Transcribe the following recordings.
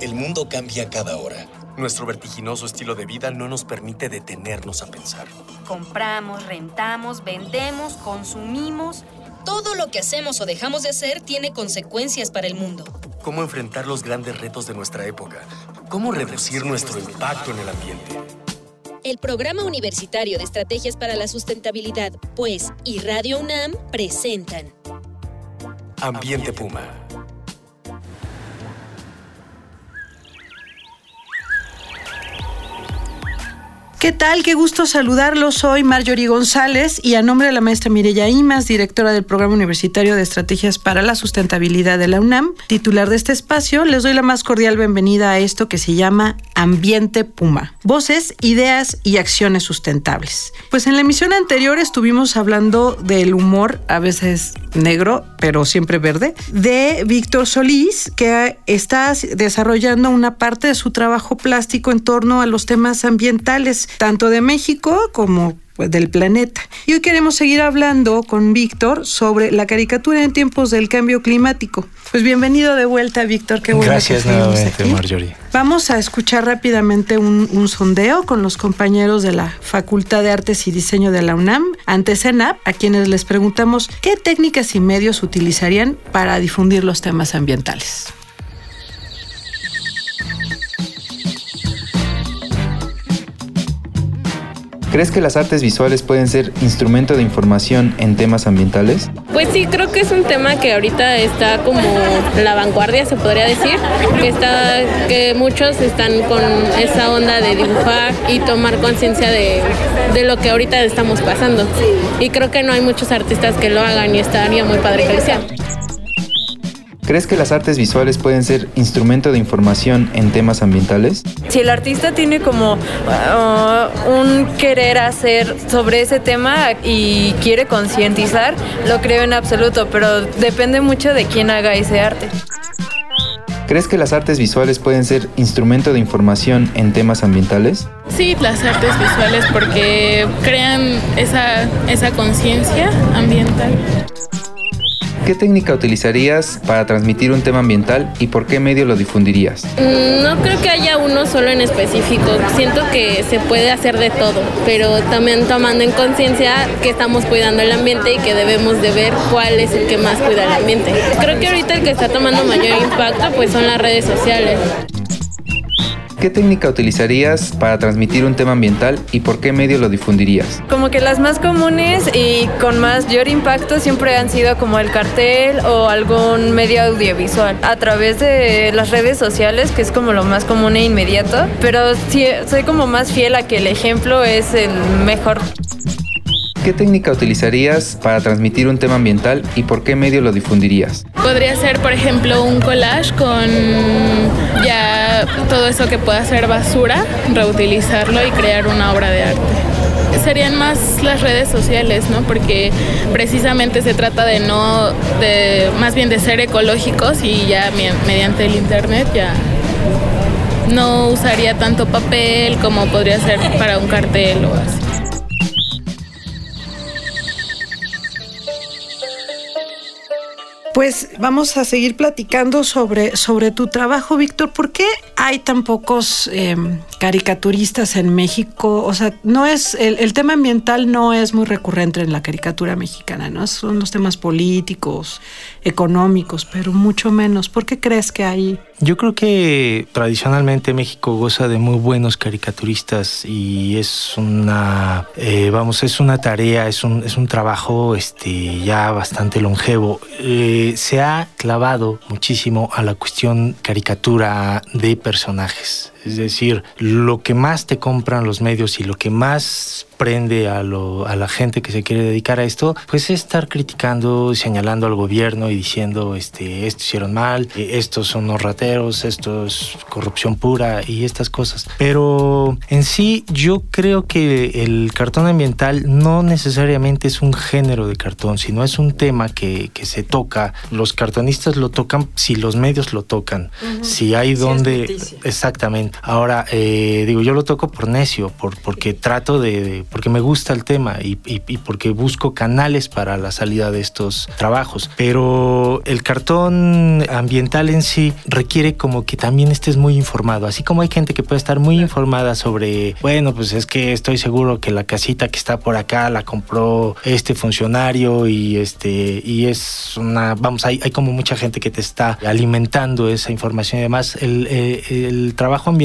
El mundo cambia cada hora. Nuestro vertiginoso estilo de vida no nos permite detenernos a pensar. Compramos, rentamos, vendemos, consumimos. Todo lo que hacemos o dejamos de hacer tiene consecuencias para el mundo. ¿Cómo enfrentar los grandes retos de nuestra época? ¿Cómo reducir nuestro impacto en el ambiente? El Programa Universitario de Estrategias para la Sustentabilidad, pues, y Radio UNAM presentan Ambiente Puma. ¿Qué tal? Qué gusto saludarlos. Soy Marjorie González y a nombre de la maestra Mireya Imas, directora del Programa Universitario de Estrategias para la Sustentabilidad de la UNAM, titular de este espacio, les doy la más cordial bienvenida a esto que se llama Ambiente Puma. Voces, ideas y acciones sustentables. Pues en la emisión anterior estuvimos hablando del humor, a veces negro, pero siempre verde, de Víctor Solís, que está desarrollando una parte de su trabajo plástico en torno a los temas ambientales tanto de México como pues, del planeta. Y hoy queremos seguir hablando con Víctor sobre la caricatura en tiempos del cambio climático. Pues bienvenido de vuelta, Víctor. Qué bueno Gracias que nuevamente, Marjorie. Vamos a escuchar rápidamente un, un, sondeo con los compañeros de la Facultad de Artes y Diseño de la UNAM ante CENAP, a quienes les preguntamos qué técnicas y medios utilizarían para difundir los temas ambientales. ¿Crees que las artes visuales pueden ser instrumento de información en temas ambientales? Pues sí, creo que es un tema que ahorita está como la vanguardia, se podría decir, que está que muchos están con esa onda de dibujar y tomar conciencia de, de, lo que ahorita estamos pasando. Y creo que no hay muchos artistas que lo hagan y estaría muy padre que lo hicieran. ¿Crees que las artes visuales pueden ser instrumento de información en temas ambientales? Si el artista tiene como uh, un querer hacer sobre ese tema y quiere concientizar, lo creo en absoluto, pero depende mucho de quién haga ese arte. ¿Crees que las artes visuales pueden ser instrumento de información en temas ambientales? Sí, las artes visuales porque crean esa, esa conciencia ambiental. ¿Qué técnica utilizarías para transmitir un tema ambiental y por qué medio lo difundirías? No creo que haya uno solo en específico. Siento que se puede hacer de todo, pero también tomando en conciencia que estamos cuidando el ambiente y que debemos de ver cuál es el que más cuida el ambiente. Creo que ahorita el que está tomando mayor impacto pues son las redes sociales. ¿Qué técnica utilizarías para transmitir un tema ambiental y por qué medio lo difundirías? Como que las más comunes y con mayor impacto siempre han sido como el cartel o algún medio audiovisual a través de las redes sociales, que es como lo más común e inmediato, pero sí, soy como más fiel a que el ejemplo es el mejor. ¿Qué técnica utilizarías para transmitir un tema ambiental y por qué medio lo difundirías? Podría ser, por ejemplo, un collage con ya todo eso que pueda ser basura, reutilizarlo y crear una obra de arte. Serían más las redes sociales, ¿no? Porque precisamente se trata de no, de más bien de ser ecológicos y ya mediante el internet ya no usaría tanto papel como podría ser para un cartel o así. Pues vamos a seguir platicando sobre, sobre tu trabajo, Víctor. ¿Por qué hay tan pocos eh, caricaturistas en México? O sea, no es el, el, tema ambiental no es muy recurrente en la caricatura mexicana, ¿no? Son los temas políticos, económicos, pero mucho menos. ¿Por qué crees que hay? Yo creo que tradicionalmente México goza de muy buenos caricaturistas y es una, eh, vamos, es una tarea, es un, es un trabajo este, ya bastante longevo. Eh, se ha clavado muchísimo a la cuestión caricatura de personajes. Es decir, lo que más te compran los medios y lo que más prende a, lo, a la gente que se quiere dedicar a esto, pues es estar criticando, señalando al gobierno y diciendo, este, esto hicieron mal, estos son los rateros, esto es corrupción pura y estas cosas. Pero en sí yo creo que el cartón ambiental no necesariamente es un género de cartón, sino es un tema que, que se toca. Los cartonistas lo tocan si los medios lo tocan, uh -huh. si hay donde... exactamente Ahora, eh, digo, yo lo toco por necio, por, porque trato de, porque me gusta el tema y, y, porque busco canales para la salida de estos trabajos. Pero el cartón ambiental en sí requiere como que también estés muy informado. Así como hay gente que puede estar muy informada sobre, bueno, pues es que estoy seguro que la casita que está por acá la compró este funcionario y este y es una, vamos, hay, hay como mucha gente que te está alimentando esa información y demás. El, eh, el trabajo ambiental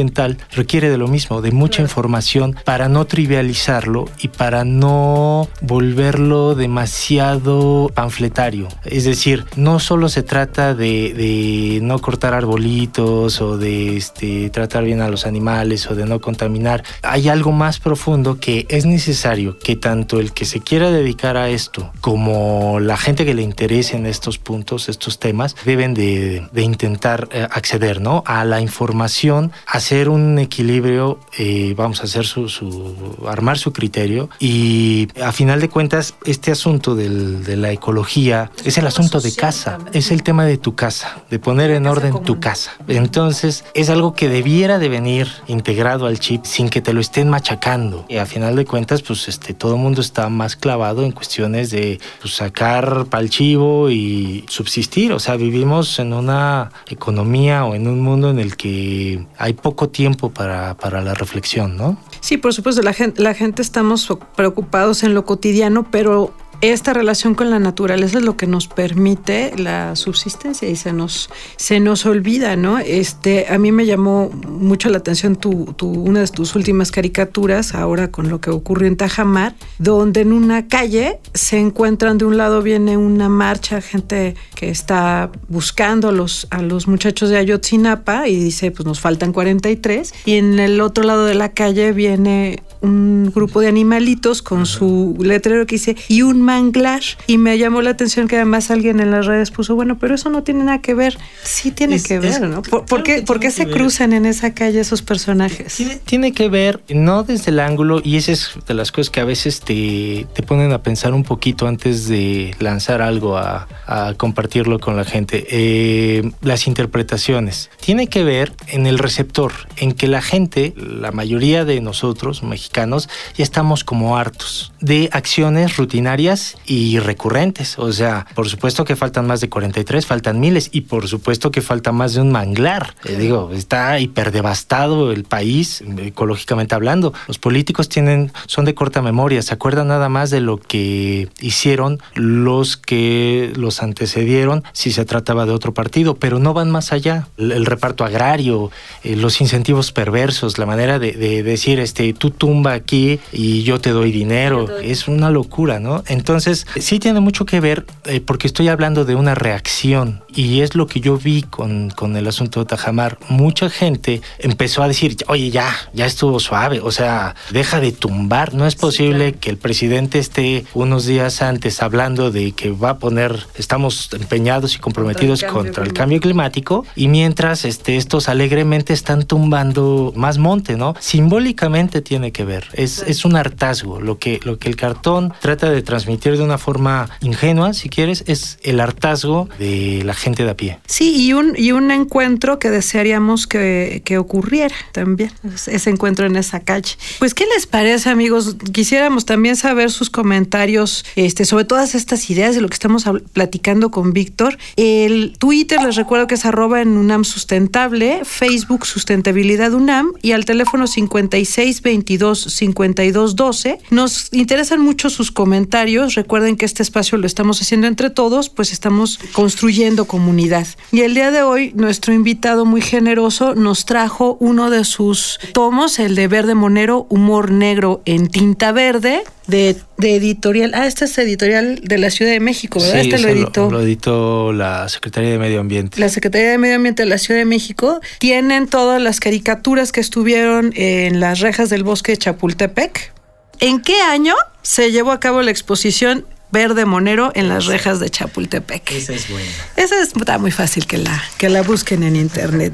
requiere de lo mismo, de mucha información para no trivializarlo y para no volverlo demasiado panfletario. Es decir, no solo se trata de, de no cortar arbolitos o de este, tratar bien a los animales o de no contaminar. Hay algo más profundo que es necesario que tanto el que se quiera dedicar a esto como la gente que le interese en estos puntos, estos temas, deben de, de intentar eh, acceder ¿no? a la información, hacer un equilibrio, eh, vamos a hacer su, su, armar su criterio y a final de cuentas este asunto del, de la ecología es el asunto de casa, es el tema de tu casa, de poner en orden tu casa. Entonces es algo que debiera de venir integrado al chip sin que te lo estén machacando. Y a final de cuentas, pues este, todo el mundo está más clavado en cuestiones de pues, sacar pal chivo y subsistir. O sea, vivimos en una economía o en un mundo en el que hay poco tiempo para, para la reflexión, ¿no? Sí, por supuesto, la gente, la gente estamos preocupados en lo cotidiano, pero esta relación con la naturaleza es lo que nos permite la subsistencia y se nos, se nos olvida, ¿no? Este, a mí me llamó mucho la atención tu, tu, una de tus últimas caricaturas, ahora con lo que ocurrió en Tajamar, donde en una calle se encuentran, de un lado viene una marcha, gente que está buscando a los, a los muchachos de Ayotzinapa y dice, pues nos faltan 43, y en el otro lado de la calle viene un grupo de animalitos con su letrero que dice y un manglar y me llamó la atención que además alguien en las redes puso bueno pero eso no tiene nada que ver sí tiene que ver. no ¿Por, qué, ¿por qué se cruzan en esa calle esos personajes tiene, tiene, que ver no desde el ángulo y esa es de las cosas que a veces te, te ponen a pensar un poquito antes de lanzar algo a, a compartirlo con la gente. Eh, las interpretaciones. Tiene que ver en el receptor en que la gente la mayoría de nosotros mexicanos ya estamos como hartos de acciones rutinarias y recurrentes. O sea, por supuesto que faltan más de 43, faltan miles y por supuesto que falta más de un manglar. Eh, digo, está hiperdevastado el país, ecológicamente hablando. Los políticos tienen, son de corta memoria, se acuerdan nada más de lo que hicieron los que los antecedieron si se trataba de otro partido, pero no van más allá. El, reparto agrario, eh, los incentivos perversos, la manera de, de decir, este, tú, tú aquí y yo te doy dinero. Es una locura, ¿no? Entonces, sí tiene mucho que ver eh, porque estoy hablando de una reacción y es lo que yo vi con, con el asunto de Tajamar. Mucha gente empezó a decir, oye, ya, ya estuvo suave, o sea, deja de tumbar. No es posible que el presidente esté unos días antes hablando de que va a poner, estamos empeñados y comprometidos contra el cambio, climático y mientras este, estos alegremente están tumbando más monte, ¿no? Simbólicamente tiene que ver es, es un hartazgo. Lo que, lo que el cartón trata de transmitir de una forma ingenua, si quieres, es el hartazgo de la gente de a pie. Sí, y un, y un encuentro que desearíamos que, que ocurriera también, ese encuentro en esa calle. Pues, ¿qué les parece, amigos? Quisiéramos también saber sus comentarios este, sobre todas estas ideas de lo que estamos platicando con Víctor. El Twitter, les recuerdo que es arroba en UNAM Sustentable, Facebook Sustentabilidad UNAM y al teléfono 5622 5212. Nos interesan mucho sus comentarios. Recuerden que este espacio lo estamos haciendo entre todos, pues estamos construyendo comunidad. Y el día de hoy, nuestro invitado muy generoso nos trajo uno de sus tomos, el de Verde Monero, Humor Negro en tinta verde. De, editorial. Ah, este es editorial de la Ciudad de México, ¿verdad? este lo editó. Lo, editó la Secretaría de Medio Ambiente. La Secretaría de Medio Ambiente de la Ciudad de México. Tienen todas las caricaturas que estuvieron en las rejas del bosque de Chapultepec. ¿En qué año se llevó a cabo la exposición Verde Monero en las rejas de Chapultepec. Esa es buena. Esa es, está muy fácil que la, que la busquen en internet.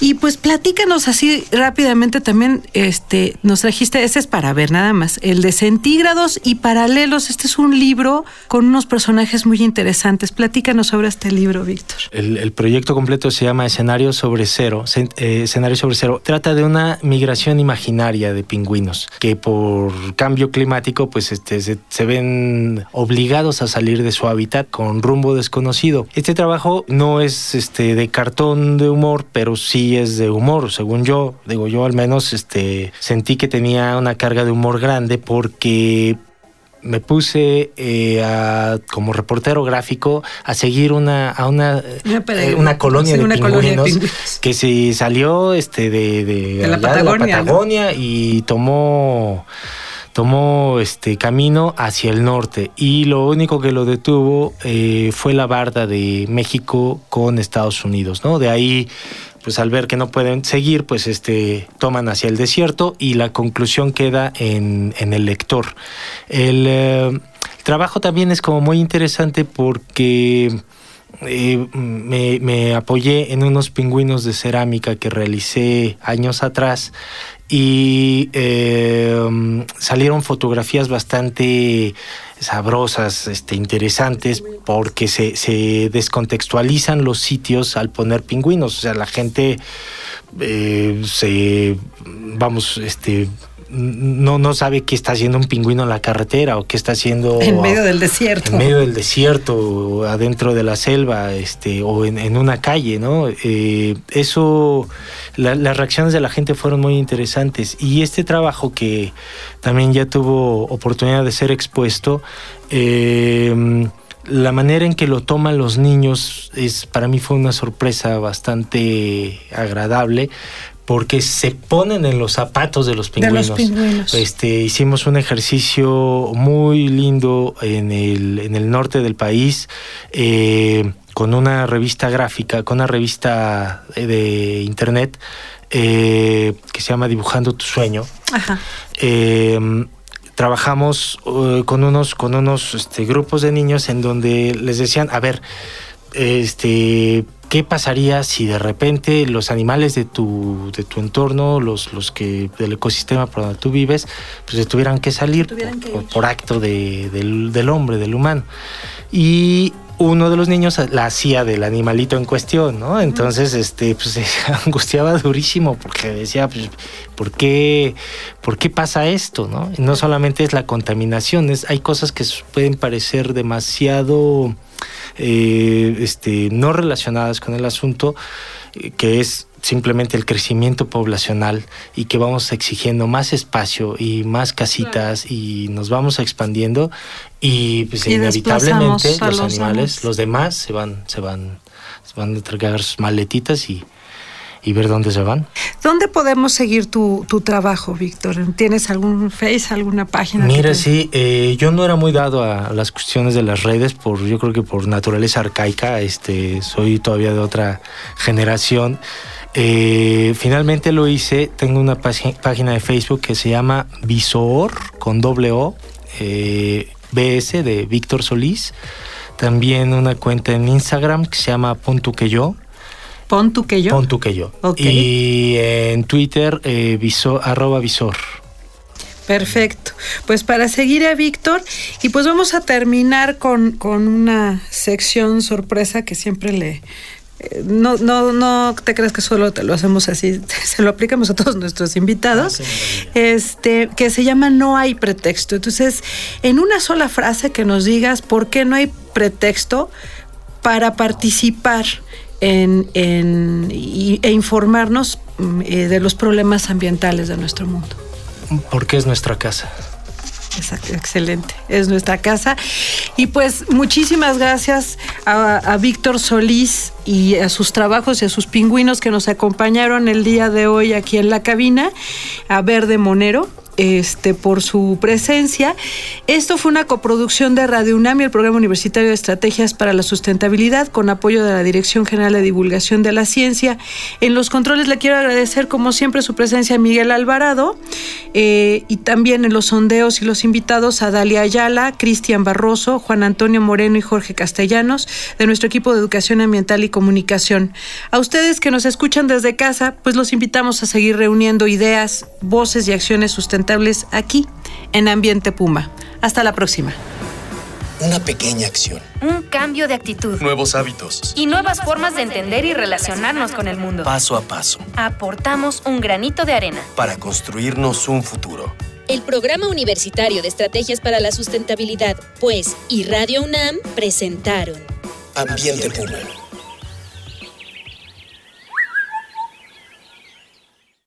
Y pues platícanos así rápidamente también, este, nos trajiste, ese es para ver nada más, el de centígrados y paralelos. Este es un libro con unos personajes muy interesantes. Platícanos sobre este libro, Víctor. El, proyecto completo se llama Escenario sobre cero. Eh, escenario sobre cero. Trata de una migración imaginaria de pingüinos que por cambio climático pues este, se, se ven obligados a salir de su hábitat con rumbo desconocido. Este trabajo no es este, de cartón de humor, pero sí es de humor, según yo, digo yo al menos este, sentí que tenía una carga de humor grande porque me puse eh, como reportero gráfico a seguir una a una, eh, una, colonia, de, pingüinos que se salió este de, la, Patagonia, y tomó tomó este camino hacia el norte y lo único que lo detuvo eh, fue la barda de México con Estados Unidos, ¿no? De ahí pues al ver que no pueden seguir, pues este, toman hacia el desierto y la conclusión queda en, el lector. El, eh, trabajo también es como muy interesante porque eh, me, apoyé en unos pingüinos de cerámica que realicé años atrás y eh, salieron fotografías bastante sabrosas, este, interesantes, porque se, se, descontextualizan los sitios al poner pingüinos. O sea, la gente eh, se, vamos, este, no, no sabe qué está haciendo un pingüino en la carretera o qué está haciendo en medio del desierto. en medio del desierto o adentro de la selva este o en, una calle no eh, eso las reacciones de la gente fueron muy interesantes. Y este trabajo que también ya tuvo oportunidad de ser expuesto eh, la manera en que lo toman los niños es para mí fue una sorpresa bastante agradable porque se ponen en los zapatos de los pingüinos. Este, hicimos un ejercicio muy lindo en el, en el norte del país. Eh, con una revista gráfica, con una revista de internet eh, que se llama Dibujando tu sueño. Eh, trabajamos con unos, con unos este, grupos de niños en donde les decían, a ver, este ¿Qué pasaría si de repente los animales de tu, de tu entorno, los, los que del ecosistema por donde tú vives, pues se tuvieran que salir por, acto del, hombre, del humano? Y uno de los niños la hacía del animalito en cuestión, ¿no? Entonces, este, pues se angustiaba durísimo porque decía, pues, ¿por qué, ¿por qué pasa esto, no? no solamente es la contaminación, es, hay cosas que pueden parecer demasiado eh, este, no relacionadas con el asunto, eh, que es simplemente el crecimiento poblacional y que vamos exigiendo más espacio y más casitas y nos vamos expandiendo y pues inevitablemente los, animales, los demás se van, se van, se van a entregar sus maletitas y y ver dónde se van. ¿Dónde podemos seguir tu, trabajo, Víctor? ¿Tienes algún Face, alguna página? Mira, sí, eh, yo no era muy dado a las cuestiones de las redes, por yo creo que por naturaleza arcaica, este, soy todavía de otra generación. Eh, finalmente lo hice, tengo una página de Facebook que se llama Visor, con doble O, eh, BS de Víctor Solís. También una cuenta en Instagram que se llama Punto que yo Pon tú que yo. Pon tú que yo. Y en Twitter, eh, visor, arroba visor. Perfecto. Pues para seguir a Víctor, y pues vamos a terminar con, una sección sorpresa que siempre le, no, no, no te creas que solo te lo hacemos así, se lo aplicamos a todos nuestros invitados, ah, este, que se llama No hay pretexto. Entonces, en una sola frase que nos digas por qué no hay pretexto para participar en, e informarnos mm, eh, de los problemas ambientales de nuestro mundo. Porque es nuestra casa. Excelente, es nuestra casa. Y pues muchísimas gracias a, a Víctor Solís y a sus trabajos y a sus pingüinos que nos acompañaron el día de hoy aquí en la cabina, a Verde Monero este, por su presencia. Esto fue una coproducción de Radio UNAM y el Programa Universitario de Estrategias para la Sustentabilidad con apoyo de la Dirección General de Divulgación de la Ciencia. En los controles le quiero agradecer como siempre su presencia a Miguel Alvarado eh, y también en los sondeos y los invitados a Dalia Ayala, Cristian Barroso, Juan Antonio Moreno y Jorge Castellanos de nuestro equipo de Educación Ambiental y Comunicación. A ustedes que nos escuchan desde casa, pues los invitamos a seguir reuniendo ideas, voces y acciones sustentables aquí en Ambiente Puma. Hasta la próxima. Una pequeña acción. Un cambio de actitud. Nuevos hábitos. Y nuevas formas de entender y relacionarnos con el mundo. Paso a paso. Aportamos un granito de arena. Para construirnos un futuro. El Programa Universitario de Estrategias para la Sustentabilidad, pues, y Radio UNAM presentaron Ambiente Puma.